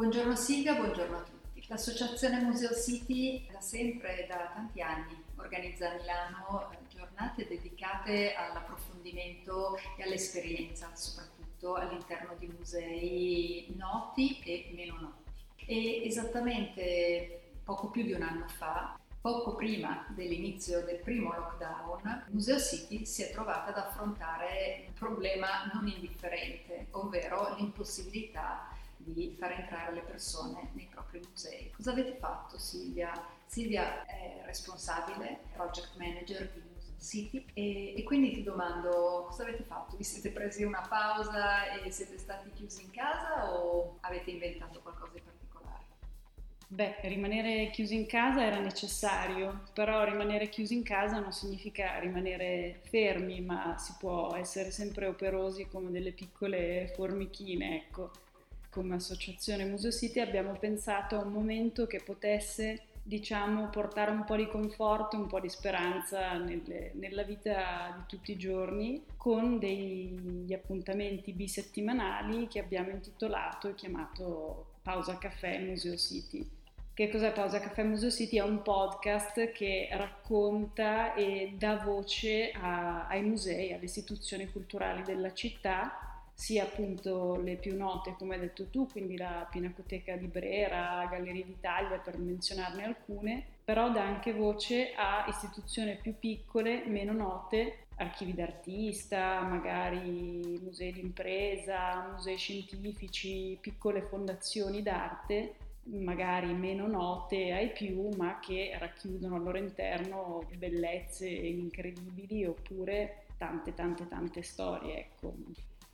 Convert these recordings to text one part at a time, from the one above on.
Buongiorno Silvia, buongiorno a tutti. L'associazione Museo City da sempre, da tanti anni, organizza a Milano eh, giornate dedicate all'approfondimento e all'esperienza, soprattutto all'interno di musei noti e meno noti. E esattamente poco più di un anno fa Poco prima dell'inizio del primo lockdown, Museo City si è trovata ad affrontare un problema non indifferente, ovvero l'impossibilità di far entrare le persone nei propri musei. Cosa avete fatto Silvia? Silvia è responsabile, project manager di City e, e, quindi ti domando cosa avete fatto? Vi siete presi una pausa e siete stati chiusi in casa o avete inventato qualcosa di particolare? Beh, rimanere chiusi in casa era necessario, però rimanere chiusi in casa non significa rimanere fermi, ma si può essere sempre operosi come delle piccole formichine, ecco. Come associazione Museo City abbiamo pensato a un momento che potesse, diciamo, portare un po' di conforto, un po' di speranza nelle, nella vita di tutti i giorni con degli appuntamenti bisettimanali che abbiamo intitolato e chiamato Pausa Caffè Museo City che cos'è Pausa Caffè Museo City? È un podcast che racconta e dà voce a, ai musei, alle istituzioni culturali della città, sia appunto le più note come hai detto tu, quindi la Pinacoteca di Brera, Galleria d'Italia per menzionarne alcune, però dà anche voce a istituzioni più piccole, meno note, archivi d'artista, magari musei d'impresa, musei scientifici, piccole fondazioni d'arte magari meno note ai più, ma che racchiudono al loro interno bellezze incredibili oppure tante tante tante storie. Ecco.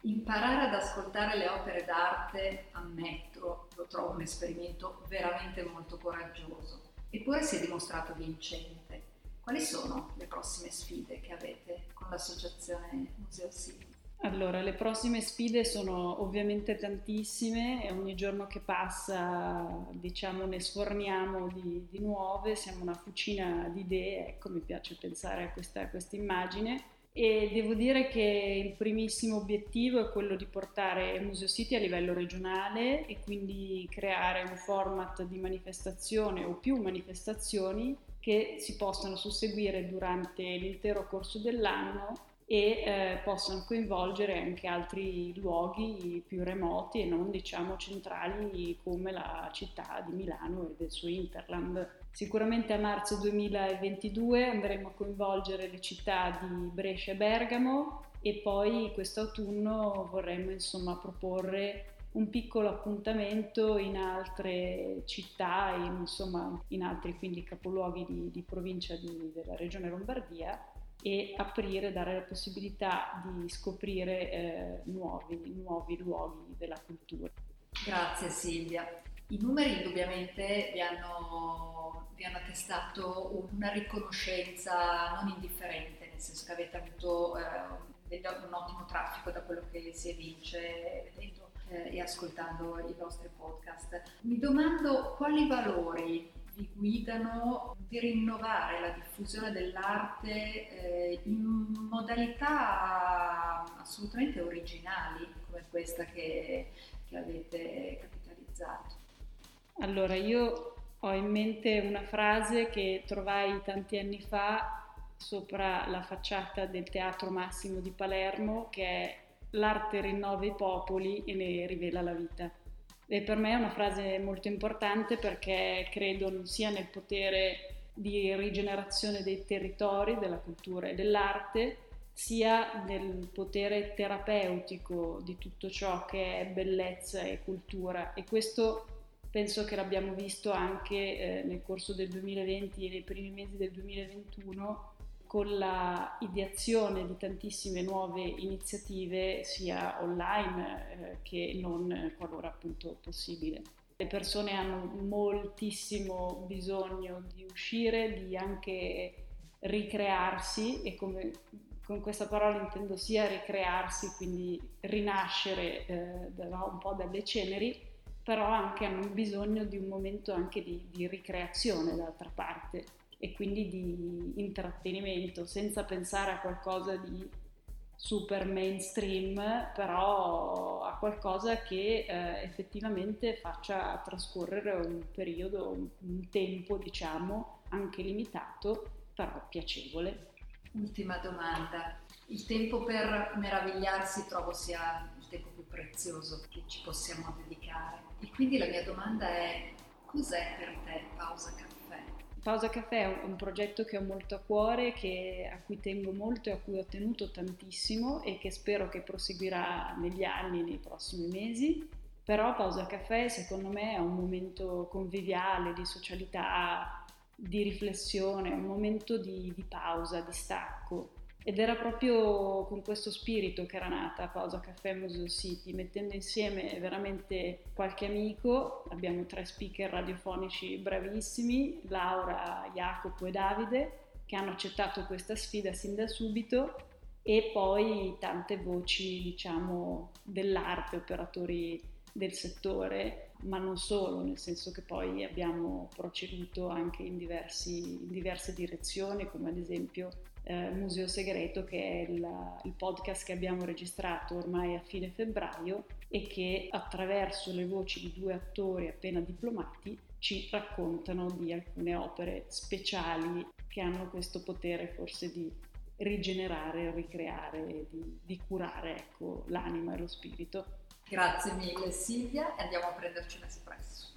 Imparare ad ascoltare le opere d'arte, ammetto, lo trovo un esperimento veramente molto coraggioso, eppure si è dimostrato vincente. Quali sono le prossime sfide che avete con l'associazione Museo City? Allora, le prossime sfide sono ovviamente tantissime e ogni giorno che passa, diciamo, ne sforniamo di, di nuove, siamo una fucina di idee, ecco, mi piace pensare a questa, questa immagine. E devo dire che il primissimo obiettivo è quello di portare Museo City a livello regionale e quindi creare un format di manifestazione o più manifestazioni che si possano susseguire durante l'intero corso dell'anno e eh, possono coinvolgere anche altri luoghi più remoti e non diciamo centrali come la città di Milano e del suo Interland. Sicuramente a marzo 2022 andremo a coinvolgere le città di Brescia e Bergamo e poi quest'autunno vorremmo insomma proporre un piccolo appuntamento in altre città, in, insomma in altri quindi capoluoghi di, di provincia di, della regione Lombardia e aprire, dare la possibilità di scoprire eh, nuovi, nuovi luoghi della cultura. Grazie Silvia. I numeri indubbiamente vi hanno, vi hanno, attestato una riconoscenza non indifferente, nel senso che avete avuto eh, un ottimo traffico da quello che si evince vedendo eh, e ascoltando i vostri podcast. Mi domando quali valori vi guidano per rinnovare la diffusione dell'arte eh, in modalità assolutamente originali come questa che, che avete capitalizzato. Allora, io ho in mente una frase che trovai tanti anni fa sopra la facciata del Teatro Massimo di Palermo che è l'arte rinnova i popoli e ne rivela la vita. E per me è una frase molto importante perché credo sia nel potere di rigenerazione dei territori, della cultura e dell'arte, sia nel potere terapeutico di tutto ciò che è bellezza e cultura. E questo penso che l'abbiamo visto anche eh, nel corso del 2020 e nei primi mesi del 2021 con la ideazione di tantissime nuove iniziative sia online eh, che non qualora appunto possibile. Le persone hanno moltissimo bisogno di uscire, di anche ricrearsi e come, con questa parola intendo sia ricrearsi, quindi rinascere eh, da, un po' dalle ceneri, però anche hanno bisogno di un momento anche di, di ricreazione d'altra parte e quindi di intrattenimento senza pensare a qualcosa di super mainstream, però a qualcosa che eh, effettivamente faccia trascorrere un periodo, un tempo, diciamo, anche limitato, però piacevole. Ultima domanda. Il tempo per meravigliarsi trovo sia il tempo più prezioso che ci possiamo dedicare. E quindi la mia domanda è, cos'è per te pausa caffè? Pausa Caffè è un progetto che ho molto a cuore, che, a cui tengo molto e a cui ho tenuto tantissimo e che spero che proseguirà negli anni, nei prossimi mesi. Però Pausa Caffè secondo me è un momento conviviale, di socialità, di riflessione, un momento di, di pausa, di stacco ed era proprio con questo spirito che era nata Pausa Caffè Museo City, mettendo insieme veramente qualche amico, abbiamo tre speaker radiofonici bravissimi, Laura, Jacopo e Davide, che hanno accettato questa sfida sin da subito. E poi tante voci, diciamo, dell'arte, operatori del settore, ma non solo, nel senso che poi abbiamo proceduto anche in, diversi, in diverse direzioni, come ad esempio eh, Museo Segreto, che è il, il podcast che abbiamo registrato ormai a fine febbraio e che attraverso le voci di due attori appena diplomati ci raccontano di alcune opere speciali che hanno questo potere forse di rigenerare, ricreare, di, di curare ecco, l'anima e lo spirito. Grazie mille Silvia e andiamo a prenderci un espresso.